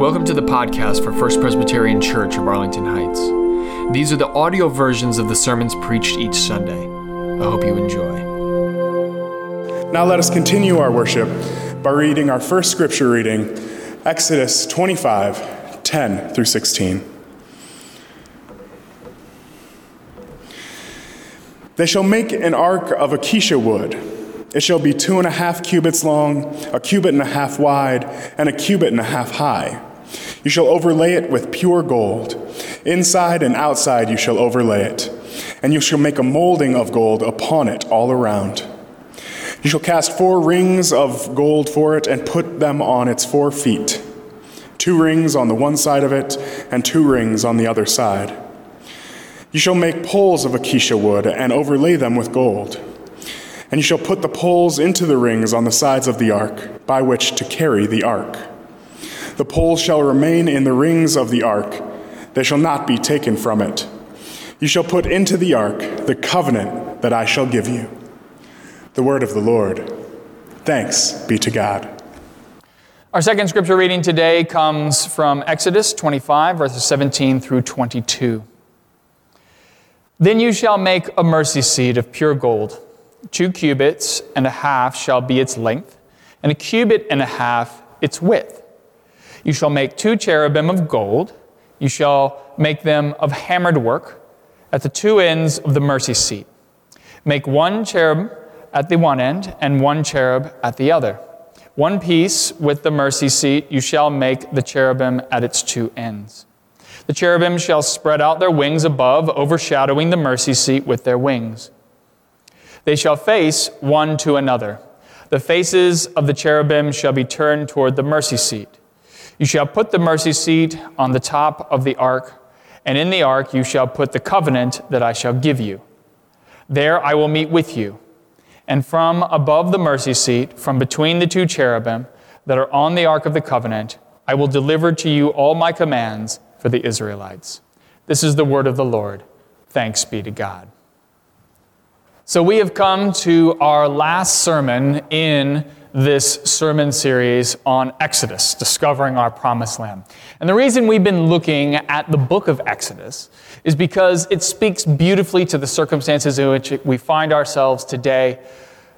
Welcome to the podcast for First Presbyterian Church of Arlington Heights. These are the audio versions of the sermons preached each Sunday. I hope you enjoy. Now let us continue our worship by reading our first scripture reading, Exodus 25 10 through 16. They shall make an ark of acacia wood. It shall be two and a half cubits long, a cubit and a half wide, and a cubit and a half high. You shall overlay it with pure gold. Inside and outside you shall overlay it, and you shall make a molding of gold upon it all around. You shall cast four rings of gold for it and put them on its four feet two rings on the one side of it, and two rings on the other side. You shall make poles of acacia wood and overlay them with gold. And you shall put the poles into the rings on the sides of the ark, by which to carry the ark. The poles shall remain in the rings of the ark, they shall not be taken from it. You shall put into the ark the covenant that I shall give you. The word of the Lord. Thanks be to God. Our second scripture reading today comes from Exodus 25, verses 17 through 22. Then you shall make a mercy seat of pure gold. Two cubits and a half shall be its length, and a cubit and a half its width. You shall make two cherubim of gold. You shall make them of hammered work at the two ends of the mercy seat. Make one cherub at the one end and one cherub at the other. One piece with the mercy seat, you shall make the cherubim at its two ends. The cherubim shall spread out their wings above, overshadowing the mercy seat with their wings. They shall face one to another. The faces of the cherubim shall be turned toward the mercy seat. You shall put the mercy seat on the top of the ark, and in the ark you shall put the covenant that I shall give you. There I will meet with you. And from above the mercy seat, from between the two cherubim that are on the ark of the covenant, I will deliver to you all my commands for the Israelites. This is the word of the Lord. Thanks be to God. So we have come to our last sermon in this sermon series on Exodus, discovering our promised land. And the reason we've been looking at the book of Exodus is because it speaks beautifully to the circumstances in which we find ourselves today,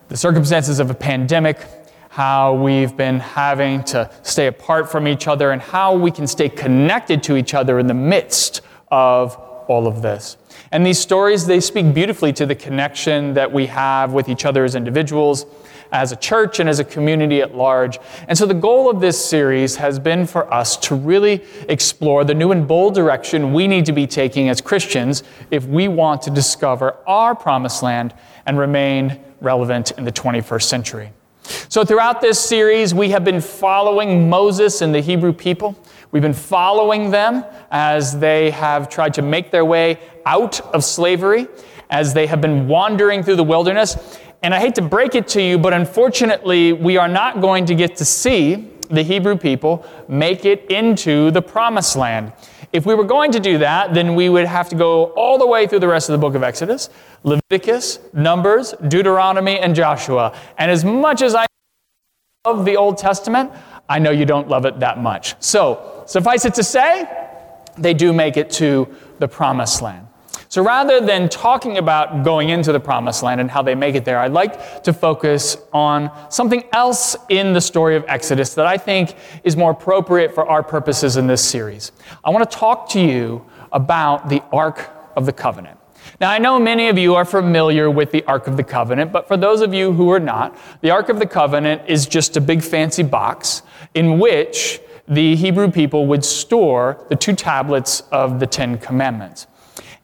the circumstances of a pandemic, how we've been having to stay apart from each other, and how we can stay connected to each other in the midst of all of this. And these stories, they speak beautifully to the connection that we have with each other as individuals as a church and as a community at large. And so the goal of this series has been for us to really explore the new and bold direction we need to be taking as Christians if we want to discover our promised land and remain relevant in the 21st century. So, throughout this series, we have been following Moses and the Hebrew people. We've been following them as they have tried to make their way out of slavery, as they have been wandering through the wilderness. And I hate to break it to you, but unfortunately, we are not going to get to see the Hebrew people make it into the promised land. If we were going to do that, then we would have to go all the way through the rest of the book of Exodus, Leviticus, Numbers, Deuteronomy, and Joshua. And as much as I love the Old Testament, I know you don't love it that much. So, suffice it to say, they do make it to the promised land. So rather than talking about going into the promised land and how they make it there, I'd like to focus on something else in the story of Exodus that I think is more appropriate for our purposes in this series. I want to talk to you about the Ark of the Covenant. Now, I know many of you are familiar with the Ark of the Covenant, but for those of you who are not, the Ark of the Covenant is just a big fancy box in which the Hebrew people would store the two tablets of the Ten Commandments.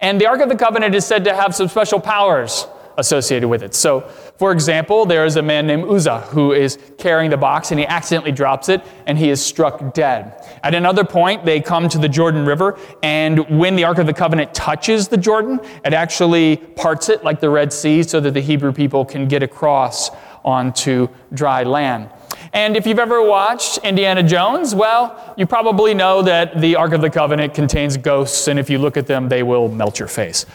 And the Ark of the Covenant is said to have some special powers associated with it. So, for example, there is a man named Uzzah who is carrying the box and he accidentally drops it and he is struck dead. At another point, they come to the Jordan River, and when the Ark of the Covenant touches the Jordan, it actually parts it like the Red Sea so that the Hebrew people can get across onto dry land. And if you've ever watched Indiana Jones, well, you probably know that the Ark of the Covenant contains ghosts, and if you look at them, they will melt your face.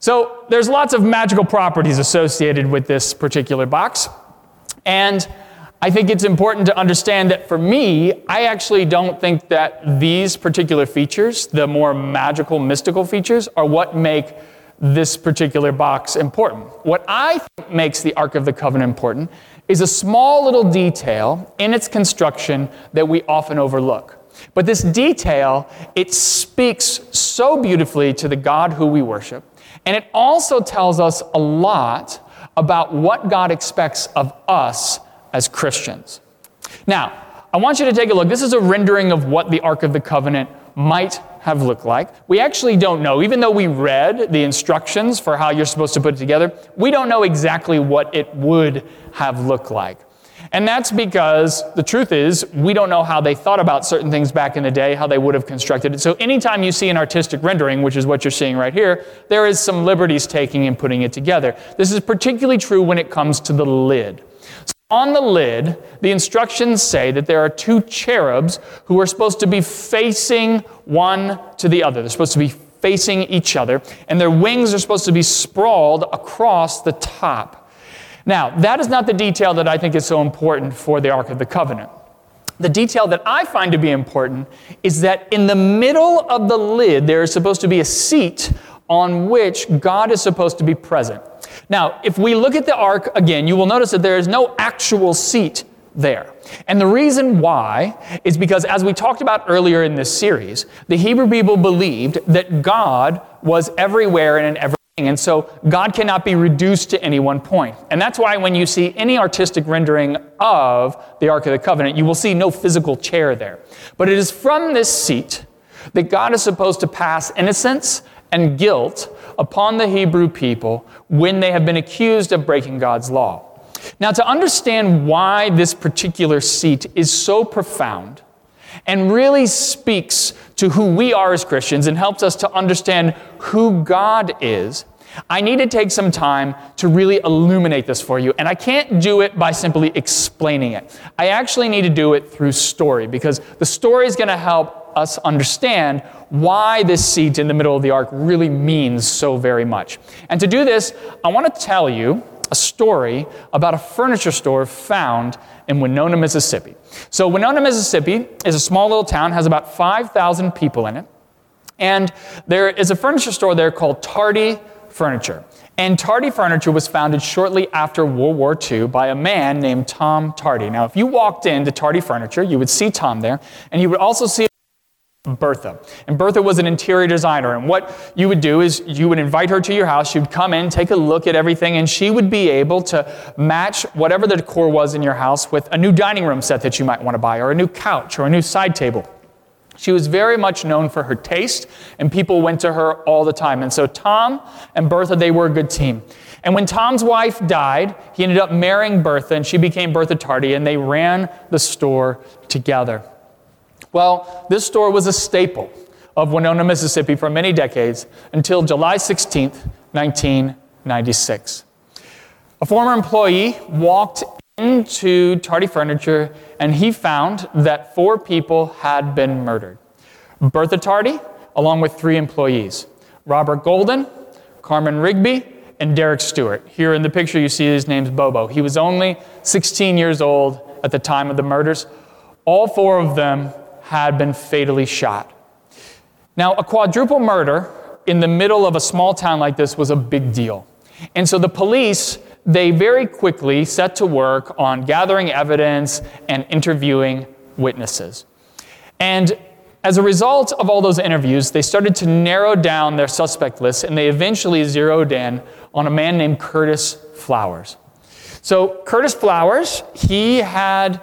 So there's lots of magical properties associated with this particular box. And I think it's important to understand that for me, I actually don't think that these particular features, the more magical, mystical features, are what make this particular box important. What I think makes the Ark of the Covenant important is a small little detail in its construction that we often overlook. But this detail, it speaks so beautifully to the God who we worship. And it also tells us a lot about what God expects of us as Christians. Now, I want you to take a look. This is a rendering of what the Ark of the Covenant might have looked like. We actually don't know. Even though we read the instructions for how you're supposed to put it together, we don't know exactly what it would have looked like. And that's because the truth is, we don't know how they thought about certain things back in the day, how they would have constructed it. So, anytime you see an artistic rendering, which is what you're seeing right here, there is some liberties taking in putting it together. This is particularly true when it comes to the lid. On the lid, the instructions say that there are two cherubs who are supposed to be facing one to the other. They're supposed to be facing each other, and their wings are supposed to be sprawled across the top. Now, that is not the detail that I think is so important for the Ark of the Covenant. The detail that I find to be important is that in the middle of the lid, there is supposed to be a seat on which God is supposed to be present. Now, if we look at the ark again, you will notice that there is no actual seat there. And the reason why is because, as we talked about earlier in this series, the Hebrew people believed that God was everywhere and in everything. and so God cannot be reduced to any one point. And that's why when you see any artistic rendering of the Ark of the Covenant, you will see no physical chair there. But it is from this seat that God is supposed to pass innocence and guilt upon the Hebrew people when they have been accused of breaking God's law. Now, to understand why this particular seat is so profound, and really speaks to who we are as Christians and helps us to understand who God is, I need to take some time to really illuminate this for you. And I can't do it by simply explaining it. I actually need to do it through story because the story is going to help us understand why this seat in the middle of the ark really means so very much. And to do this, I want to tell you a story about a furniture store found in Winona, Mississippi. So, Winona, Mississippi is a small little town, has about 5,000 people in it. And there is a furniture store there called Tardy Furniture. And Tardy Furniture was founded shortly after World War II by a man named Tom Tardy. Now, if you walked into Tardy Furniture, you would see Tom there, and you would also see Bertha. And Bertha was an interior designer. And what you would do is you would invite her to your house. She'd come in, take a look at everything, and she would be able to match whatever the decor was in your house with a new dining room set that you might want to buy, or a new couch, or a new side table. She was very much known for her taste, and people went to her all the time. And so Tom and Bertha, they were a good team. And when Tom's wife died, he ended up marrying Bertha, and she became Bertha Tardy, and they ran the store together. Well, this store was a staple of Winona, Mississippi for many decades until July 16, 1996. A former employee walked into Tardy Furniture and he found that four people had been murdered. Bertha Tardy, along with three employees Robert Golden, Carmen Rigby, and Derek Stewart. Here in the picture, you see his name's Bobo. He was only 16 years old at the time of the murders. All four of them had been fatally shot. Now, a quadruple murder in the middle of a small town like this was a big deal. And so the police, they very quickly set to work on gathering evidence and interviewing witnesses. And as a result of all those interviews, they started to narrow down their suspect list and they eventually zeroed in on a man named Curtis Flowers. So, Curtis Flowers, he had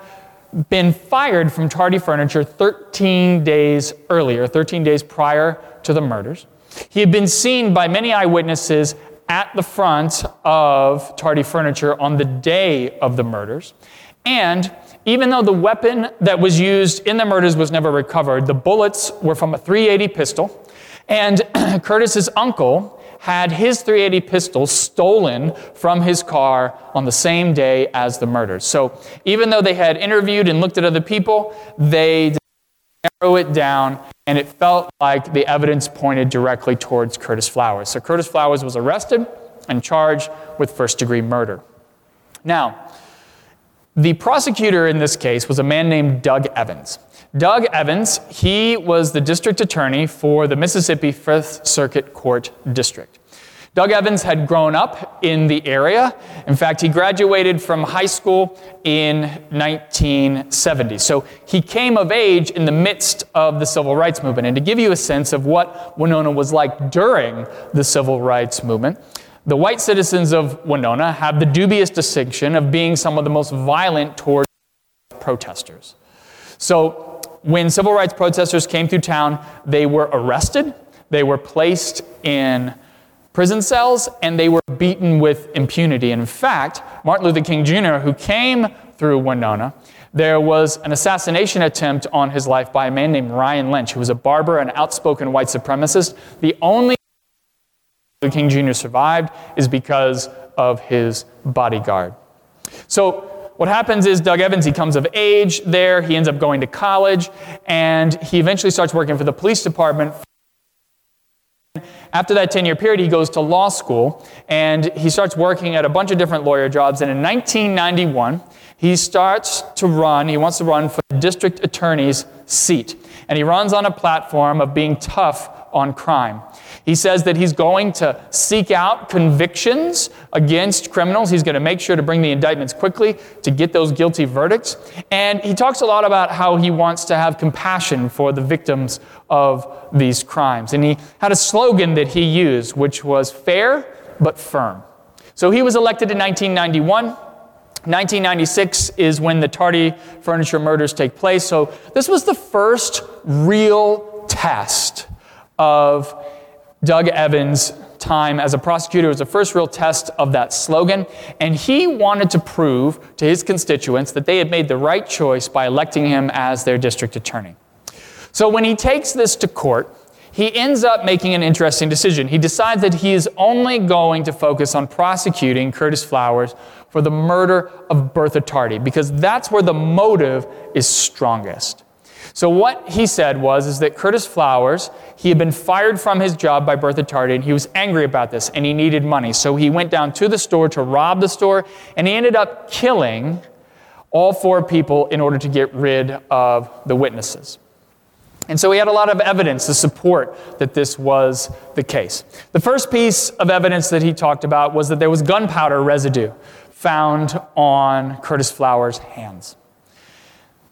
been fired from Tardy Furniture 13 days earlier, 13 days prior to the murders. He had been seen by many eyewitnesses at the front of Tardy Furniture on the day of the murders. And even though the weapon that was used in the murders was never recovered, the bullets were from a 380 pistol. And Curtis's uncle had his 380 pistol stolen from his car on the same day as the murders. So even though they had interviewed and looked at other people, they narrow it down, and it felt like the evidence pointed directly towards Curtis Flowers. So Curtis Flowers was arrested and charged with first degree murder. Now, The prosecutor in this case was a man named Doug Evans. Doug Evans, he was the district attorney for the Mississippi Fifth Circuit Court District. Doug Evans had grown up in the area. In fact, he graduated from high school in 1970. So he came of age in the midst of the civil rights movement. And to give you a sense of what Winona was like during the civil rights movement, the white citizens of Winona have the dubious distinction of being some of the most violent toward protesters. So when civil rights protesters came through town, they were arrested, they were placed in prison cells, and they were beaten with impunity. In fact, Martin Luther King Jr., who came through Winona, there was an assassination attempt on his life by a man named Ryan Lynch, who was a barber and outspoken white supremacist. The only Luther King Jr. survived is because of his bodyguard. So, what happens is Doug Evans, he comes of age there, he ends up going to college, and he eventually starts working for the police department after that 10 year period, he goes to law school and he starts working at a bunch of different lawyer jobs. And in 1991, he starts to run, he wants to run for the district attorney's seat. And he runs on a platform of being tough on crime. He says that he's going to seek out convictions against criminals. He's going to make sure to bring the indictments quickly to get those guilty verdicts. And he talks a lot about how he wants to have compassion for the victims of these crimes. And he had a slogan that he used, which was fair but firm. So he was elected in 1991. 1996 is when the Tardy furniture murders take place. So this was the first real test of Doug Evans' time as a prosecutor. Was the first real test of that slogan. And he wanted to prove to his constituents that they had made the right choice by electing him as their district attorney. So when he takes this to court, he ends up making an interesting decision. He decides that he is only going to focus on prosecuting Curtis Flowers for the murder of Bertha Tardy because that's where the motive is strongest. So what he said was is that Curtis Flowers, he had been fired from his job by Bertha Tardy and he was angry about this and he needed money. So he went down to the store to rob the store and he ended up killing all four people in order to get rid of the witnesses. And so he had a lot of evidence to support that this was the case. The first piece of evidence that he talked about was that there was gunpowder residue found on Curtis Flowers' hands.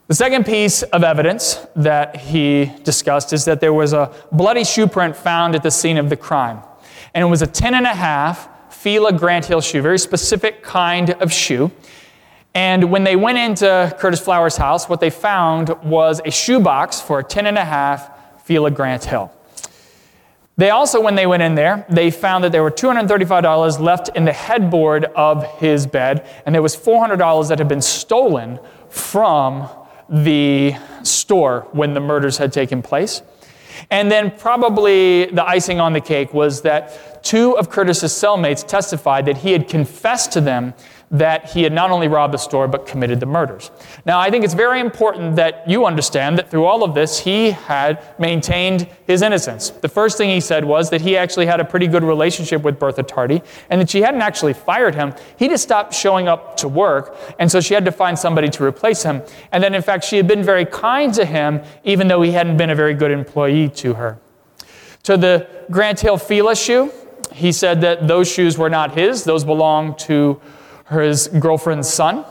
The second piece of evidence that he discussed is that there was a bloody shoe print found at the scene of the crime. And it was a 10 and a half Fila Grant Hill shoe, very specific kind of shoe. And when they went into Curtis Flowers' house, what they found was a shoebox for a 10 and a half Fila Grant Hill. They also, when they went in there, they found that there were $235 left in the headboard of his bed, and there was $400 that had been stolen from the store when the murders had taken place. And then, probably the icing on the cake was that two of Curtis's cellmates testified that he had confessed to them that he had not only robbed the store but committed the murders. Now, I think it's very important that you understand that through all of this, he had maintained his innocence. The first thing he said was that he actually had a pretty good relationship with Bertha Tardy and that she hadn't actually fired him. He just stopped showing up to work, and so she had to find somebody to replace him. And then, in fact, she had been very kind to him, even though he hadn't been a very good employee to her. To the Grant Hill Fila shoe, he said that those shoes were not his, those belonged to his girlfriend's son.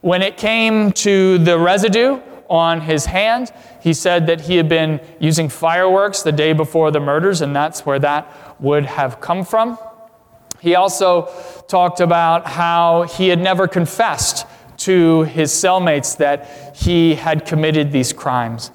When it came to the residue on his hand, he said that he had been using fireworks the day before the murders, and that's where that would have come from. He also talked about how he had never confessed to his cellmates that he had committed these crimes.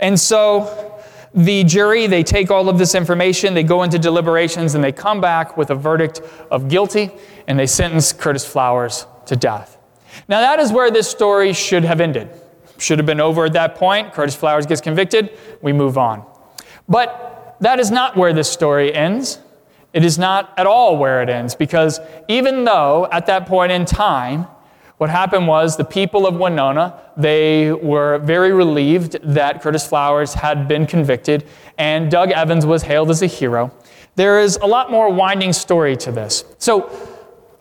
And so the jury, they take all of this information, they go into deliberations, and they come back with a verdict of guilty, and they sentence Curtis Flowers to death. Now, that is where this story should have ended. Should have been over at that point. Curtis Flowers gets convicted, we move on. But that is not where this story ends. It is not at all where it ends, because even though at that point in time, what happened was the people of Winona, they were very relieved that Curtis Flowers had been convicted and Doug Evans was hailed as a hero. There is a lot more winding story to this. So,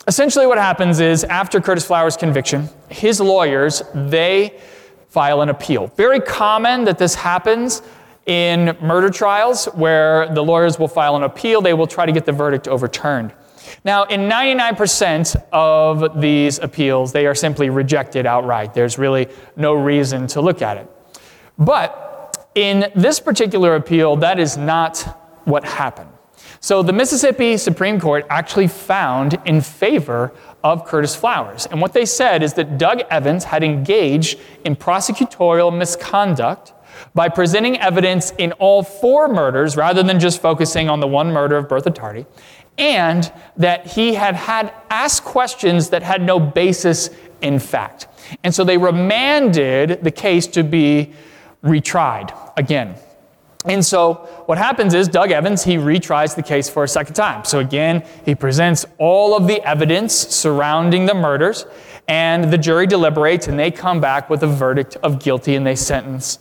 Essentially, what happens is after Curtis Flowers' conviction, his lawyers, they file an appeal. Very common that this happens in murder trials where the lawyers will file an appeal, they will try to get the verdict overturned. Now, in 99% of these appeals, they are simply rejected outright. There's really no reason to look at it. But in this particular appeal, that is not what happened. So the Mississippi Supreme Court actually found in favor of Curtis Flowers. And what they said is that Doug Evans had engaged in prosecutorial misconduct by presenting evidence in all four murders rather than just focusing on the one murder of Bertha Tardy, and that he had had asked questions that had no basis in fact. And so they remanded the case to be retried again. And so what happens is Doug Evans, he retries the case for a second time. So again, he presents all of the evidence surrounding the murders, and the jury deliberates, and they come back with a verdict of guilty, and they sentence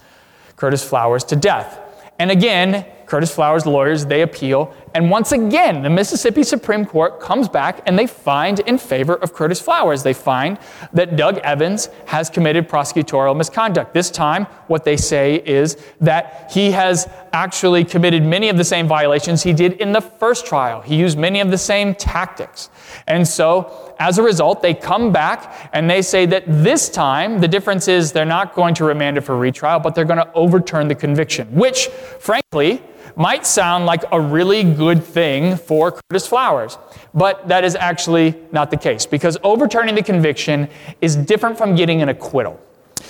Curtis Flowers to death. And again, Curtis Flowers' lawyers, they appeal. And once again, the Mississippi Supreme Court comes back and they find in favor of Curtis Flowers. They find that Doug Evans has committed prosecutorial misconduct. This time, what they say is that he has actually committed many of the same violations he did in the first trial. He used many of the same tactics. And so, as a result, they come back and they say that this time, the difference is they're not going to remand it for retrial, but they're going to overturn the conviction, which, frankly, might sound like a really good thing for Curtis Flowers, but that is actually not the case because overturning the conviction is different from getting an acquittal.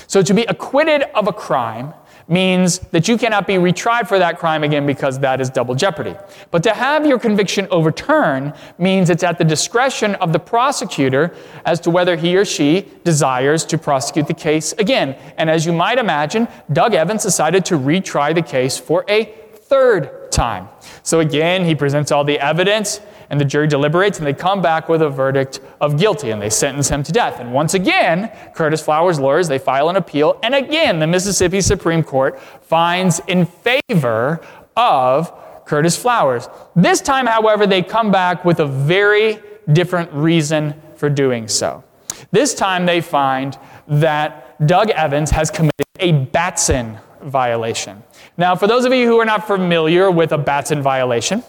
So to be acquitted of a crime means that you cannot be retried for that crime again because that is double jeopardy. But to have your conviction overturned means it's at the discretion of the prosecutor as to whether he or she desires to prosecute the case again. And as you might imagine, Doug Evans decided to retry the case for a third time. So again, he presents all the evidence, and the jury deliberates, and they come back with a verdict of guilty, and they sentence him to death. And once again, Curtis Flowers' lawyers, they file an appeal, and again, the Mississippi Supreme Court finds in favor of Curtis Flowers. This time, however, they come back with a very different reason for doing so. This time, they find that Doug Evans has committed a Batson violation. Now, for those of you who are not familiar with a Batson violation,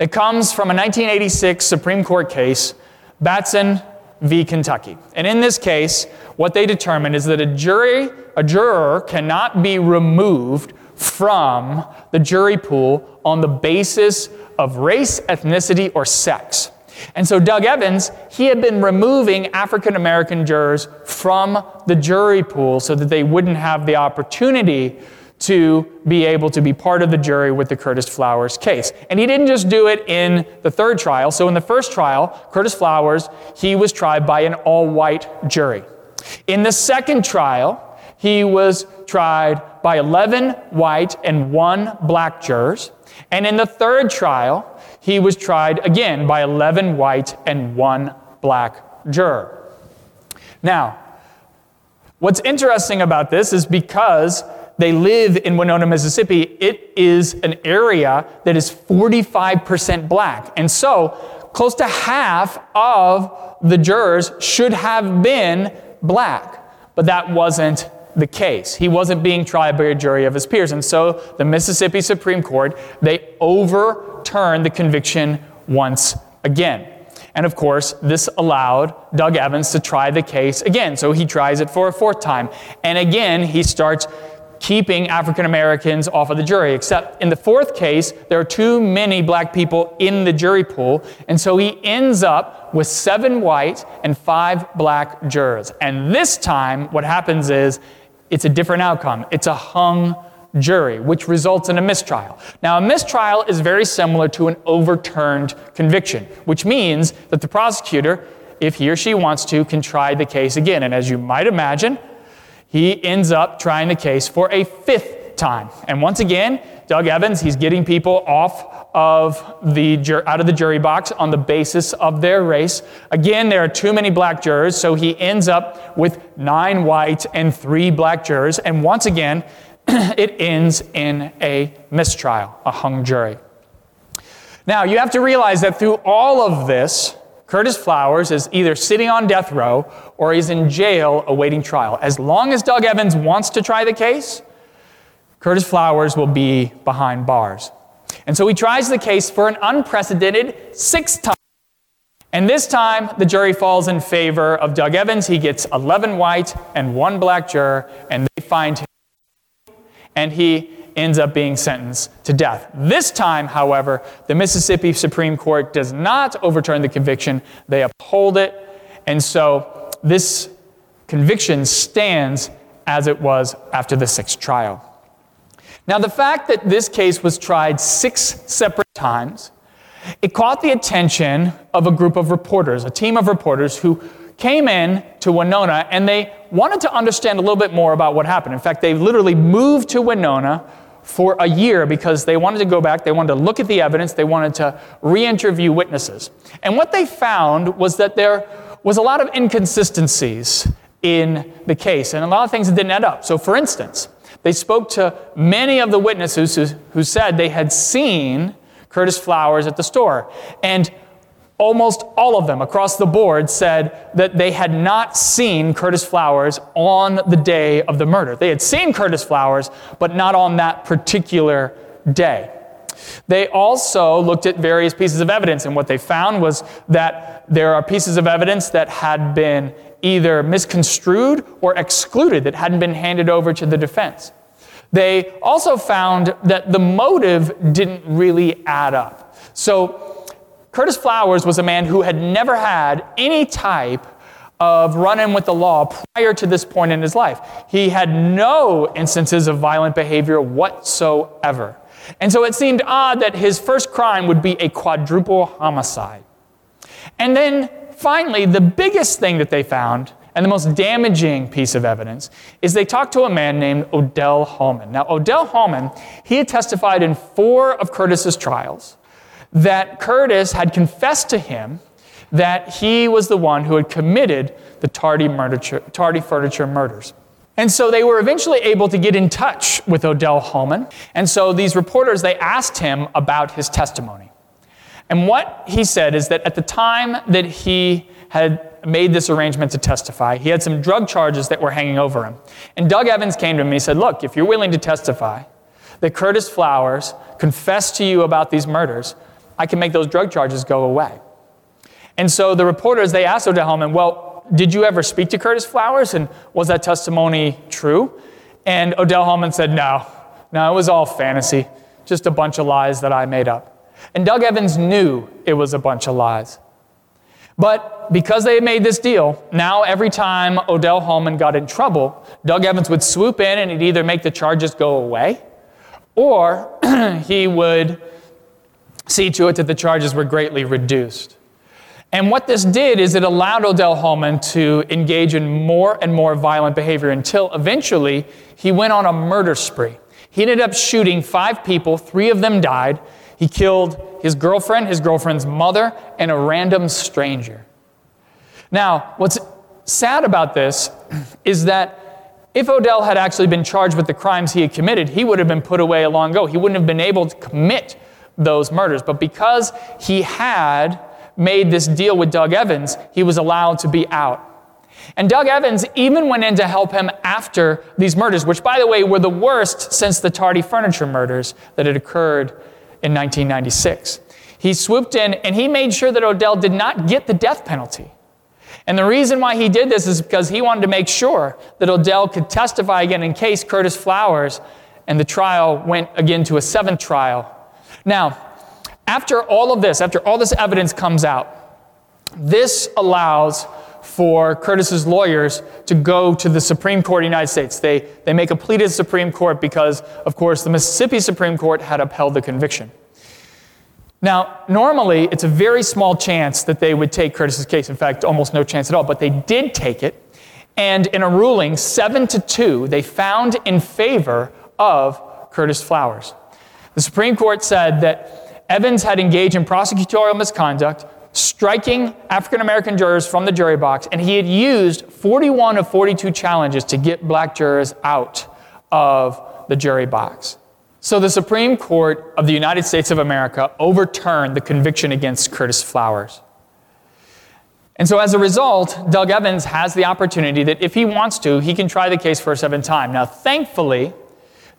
it comes from a 1986 Supreme Court case, Batson v. Kentucky. And in this case, what they determined is that a jury, a juror cannot be removed from the jury pool on the basis of race, ethnicity, or sex. And so Doug Evans, he had been removing African American jurors from the jury pool so that they wouldn't have the opportunity to be able to be part of the jury with the Curtis Flowers case. And he didn't just do it in the third trial. So in the first trial, Curtis Flowers, he was tried by an all-white jury. In the second trial, he was tried by 11 white and one black jurors. And in the third trial, he was tried again by 11 white and one black juror. Now, what's interesting about this is because they live in Winona, Mississippi, it is an area that is 45% black. And so, close to half of the jurors should have been black. But that wasn't the case. He wasn't being tried by a jury of his peers. And so, the Mississippi Supreme Court, they overturned the conviction once again. And of course, this allowed Doug Evans to try the case again. So he tries it for a fourth time. And again, he starts keeping African Americans off of the jury. Except in the fourth case, there are too many black people in the jury pool, and so he ends up with seven white and five black jurors. And this time, what happens is it's a different outcome. It's a hung jury, which results in a mistrial. Now, a mistrial is very similar to an overturned conviction, which means that the prosecutor, if he or she wants to, can try the case again. And as you might imagine, he ends up trying the case for a fifth time. And once again, Doug Evans, he's getting people off of the out of the jury box on the basis of their race. Again, there are too many black jurors, so he ends up with nine white and three black jurors. And once again, it ends in a mistrial, a hung jury. Now, you have to realize that through all of this, Curtis Flowers is either sitting on death row or he's in jail awaiting trial. As long as Doug Evans wants to try the case, Curtis Flowers will be behind bars. And so he tries the case for an unprecedented sixth time. And this time, the jury falls in favor of Doug Evans. He gets 11 white and one black juror, and they find him. And he ends up being sentenced to death. This time, however, the Mississippi Supreme Court does not overturn the conviction, they uphold it. And so this conviction stands as it was after the sixth trial. Now, the fact that this case was tried six separate times, it caught the attention of a group of reporters, a team of reporters who came in to Winona and they wanted to understand a little bit more about what happened. In fact, they literally moved to Winona for a year because they wanted to go back, they wanted to look at the evidence, they wanted to re interview witnesses. And what they found was that there was a lot of inconsistencies in the case and a lot of things that didn't add up. So, for instance, they spoke to many of the witnesses who, who said they had seen Curtis Flowers at the store. And almost all of them across the board said that they had not seen Curtis Flowers on the day of the murder. They had seen Curtis Flowers, but not on that particular day. They also looked at various pieces of evidence, and what they found was that there are pieces of evidence that had been either misconstrued or excluded, that hadn't been handed over to the defense. They also found that the motive didn't really add up. So, Curtis Flowers was a man who had never had any type of run in with the law prior to this point in his life. He had no instances of violent behavior whatsoever. And so it seemed odd that his first crime would be a quadruple homicide. And then finally, the biggest thing that they found and the most damaging piece of evidence is they talked to a man named Odell Hallmon. Now, Odell Hallmon, he had testified in four of Curtis's trials that Curtis had confessed to him that he was the one who had committed the tardy, murder, tardy furniture murders. And so they were eventually able to get in touch with Odell Hallmon. And so these reporters, they asked him about his testimony. And what he said is that at the time that he had made this arrangement to testify. He had some drug charges that were hanging over him. And Doug Evans came to him and he said, Look, if you're willing to testify that Curtis Flowers confessed to you about these murders, I can make those drug charges go away. And so the reporters, they asked Odell Hallmon, Well, did you ever speak to Curtis Flowers? And was that testimony true? And Odell Hallmon said, No, no, it was all fantasy, just a bunch of lies that I made up. And Doug Evans knew it was a bunch of lies. But because they made this deal, now every time Odell Hallmon got in trouble, Doug Evans would swoop in and he'd either make the charges go away or he would see to it that the charges were greatly reduced. And what this did is it allowed Odell Hallmon to engage in more and more violent behavior until eventually he went on a murder spree. He ended up shooting five people, three of them died. He killed his girlfriend, his girlfriend's mother, and a random stranger. Now, what's sad about this is that if Odell had actually been charged with the crimes he had committed, he would have been put away long ago. He wouldn't have been able to commit those murders. But because he had made this deal with Doug Evans, he was allowed to be out. And Doug Evans even went in to help him after these murders, which, by the way, were the worst since the Tardy furniture murders that had occurred in 1996. He swooped in and he made sure that Odell did not get the death penalty. And the reason why he did this is because he wanted to make sure that Odell could testify again in case Curtis Flowers and the trial went again to a seventh trial. Now, after all of this, after all this evidence comes out, this allows for Curtis's lawyers to go to the Supreme Court of the United States. They, they make a plea to the Supreme Court because, of course, the Mississippi Supreme Court had upheld the conviction. Now, normally, it's a very small chance that they would take Curtis's case. In fact, almost no chance at all, but they did take it. And in a ruling, seven to two, they found in favor of Curtis Flowers. The Supreme Court said that Evans had engaged in prosecutorial misconduct striking African American jurors from the jury box, and he had used 41 of 42 challenges to get black jurors out of the jury box. So the Supreme Court of the United States of America overturned the conviction against Curtis Flowers. And so as a result, Doug Evans has the opportunity that if he wants to, he can try the case for a seventh time. Now, thankfully,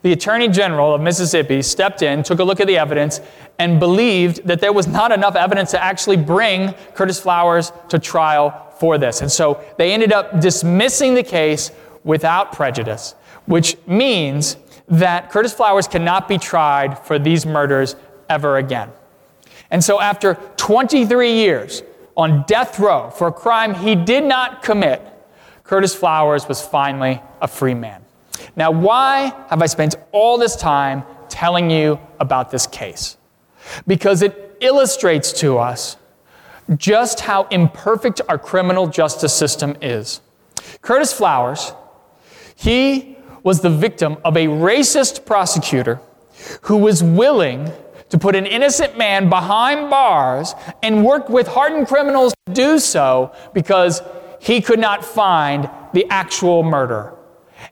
the Attorney General of Mississippi stepped in, took a look at the evidence, and believed that there was not enough evidence to actually bring Curtis Flowers to trial for this. And so they ended up dismissing the case without prejudice, which means that Curtis Flowers cannot be tried for these murders ever again. And so after 23 years on death row for a crime he did not commit, Curtis Flowers was finally a free man. Now, why have I spent all this time telling you about this case? Because it illustrates to us just how imperfect our criminal justice system is. Curtis Flowers, he was the victim of a racist prosecutor who was willing to put an innocent man behind bars and work with hardened criminals to do so because he could not find the actual murderer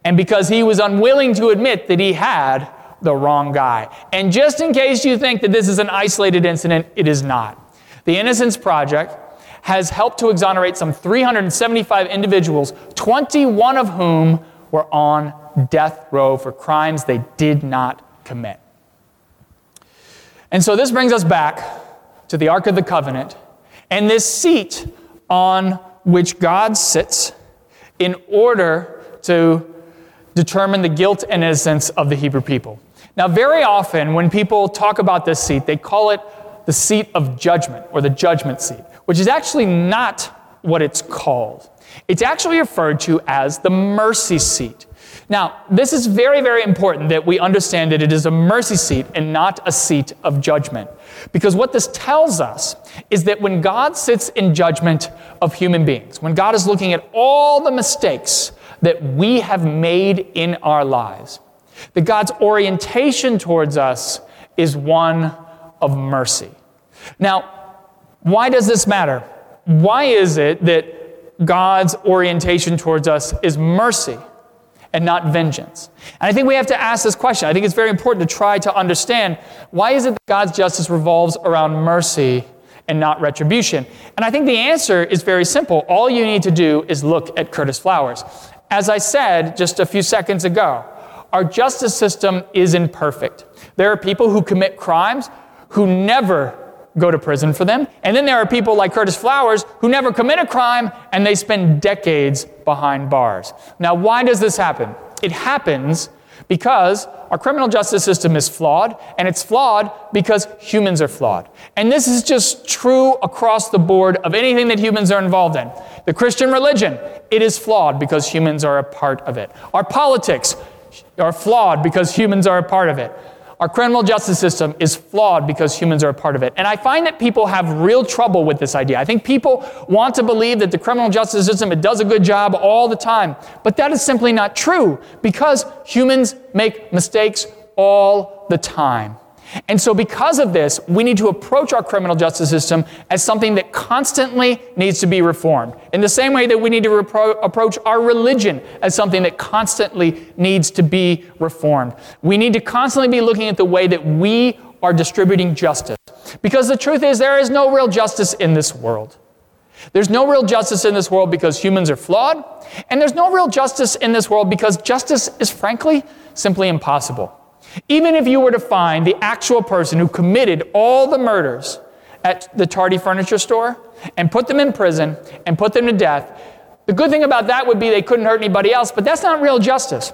and because he was unwilling to admit that he had the wrong guy. And just in case you think that this is an isolated incident, it is not. The Innocence Project has helped to exonerate some 375 individuals, 21 of whom were on death row for crimes they did not commit. And so this brings us back to the Ark of the Covenant and this seat on which God sits in order to determine the guilt and innocence of the Hebrew people. Now, very often when people talk about this seat, they call it the seat of judgment or the judgment seat, which is actually not what it's called. It's actually referred to as the mercy seat. Now, this is very, very important that we understand that it is a mercy seat and not a seat of judgment. Because what this tells us is that when God sits in judgment of human beings, when God is looking at all the mistakes that we have made in our lives. That God's orientation towards us is one of mercy. Now, why does this matter? Why is it that God's orientation towards us is mercy and not vengeance? And I think we have to ask this question. I think it's very important to try to understand why is it that God's justice revolves around mercy and not retribution? And I think the answer is very simple. All you need to do is look at Curtis Flowers. As I said just a few seconds ago, our justice system is imperfect. There are people who commit crimes who never go to prison for them. And then there are people like Curtis Flowers who never commit a crime and they spend decades behind bars. Now, why does this happen? It happens because our criminal justice system is flawed, and it's flawed because humans are flawed. And this is just true across the board of anything that humans are involved in. The Christian religion, it is flawed because humans are a part of it. Our politics are flawed because humans are a part of it. Our criminal justice system is flawed because humans are a part of it. And I find that people have real trouble with this idea. I think people want to believe that the criminal justice system it does a good job all the time. But that is simply not true because humans make mistakes all the time. And so, because of this, we need to approach our criminal justice system as something that constantly needs to be reformed. In the same way that we need to repro- approach our religion as something that constantly needs to be reformed. We need to constantly be looking at the way that we are distributing justice. Because the truth is, there is no real justice in this world. There's no real justice in this world because humans are flawed, and there's no real justice in this world because justice is frankly simply impossible. Even if you were to find the actual person who committed all the murders at the Tardy Furniture Store and put them in prison and put them to death, the good thing about that would be they couldn't hurt anybody else, but that's not real justice.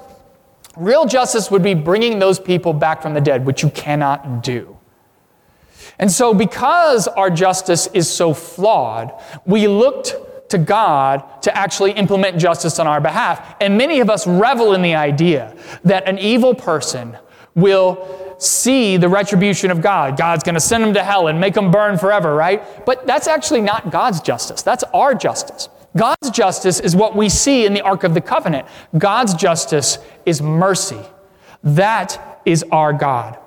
Real justice would be bringing those people back from the dead, which you cannot do. And so, because our justice is so flawed, we looked to God to actually implement justice on our behalf. And many of us revel in the idea that an evil person will see the retribution of God. God's going to send them to hell and make them burn forever, right? But that's actually not God's justice. That's our justice. God's justice is what we see in the Ark of the Covenant. God's justice is mercy. That is our God.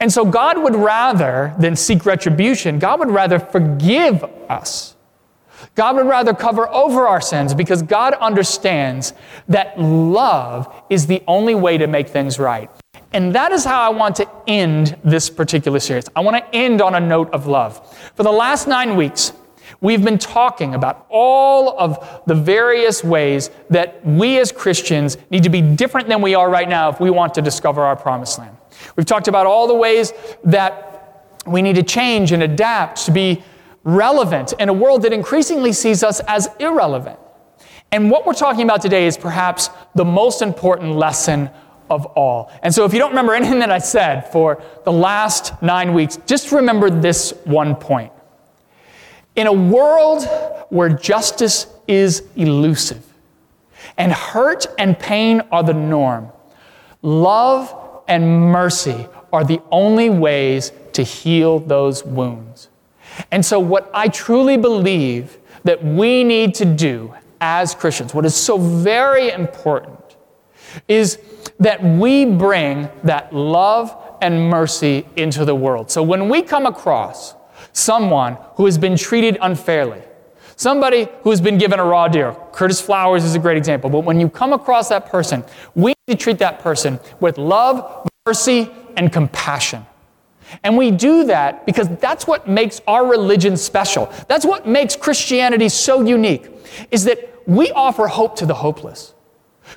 And so God would rather than seek retribution, God would rather forgive us. God would rather cover over our sins because God understands that love is the only way to make things right. And that is how I want to end this particular series. I want to end on a note of love. For the last nine weeks, we've been talking about all of the various ways that we as Christians need to be different than we are right now if we want to discover our promised land. We've talked about all the ways that we need to change and adapt to be relevant in a world that increasingly sees us as irrelevant. And what we're talking about today is perhaps the most important lesson of all. And so if you don't remember anything that I said for the last nine weeks, just remember this one point. In a world where justice is elusive and hurt and pain are the norm, love and mercy are the only ways to heal those wounds. And so, what I truly believe that we need to do as Christians, what is so very important, is that we bring that love and mercy into the world. So, when we come across someone who has been treated unfairly, somebody who has been given a raw deal, Curtis Flowers is a great example, but when you come across that person, we need to treat that person with love, mercy, and compassion. And we do that because that's what makes our religion special. That's what makes Christianity so unique, is that we offer hope to the hopeless.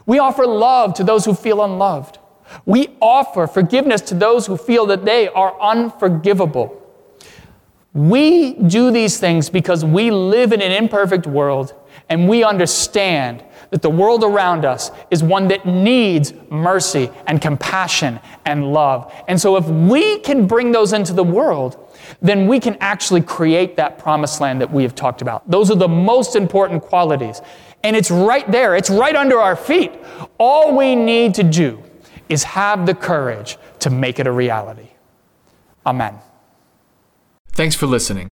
We offer love to those who feel unloved. We offer forgiveness to those who feel that they are unforgivable. We do these things because we live in an imperfect world and we understand that the world around us is one that needs mercy and compassion and love. And so, if we can bring those into the world, then we can actually create that promised land that we have talked about. Those are the most important qualities. And it's right there, it's right under our feet. All we need to do is have the courage to make it a reality. Amen. Thanks for listening.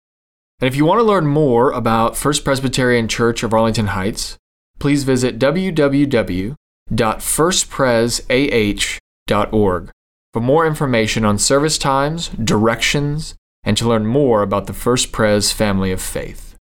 And if you want to learn more about First Presbyterian Church of Arlington Heights, please visit www.firstpresah.org for more information on service times, directions, and to learn more about the First Pres family of faith.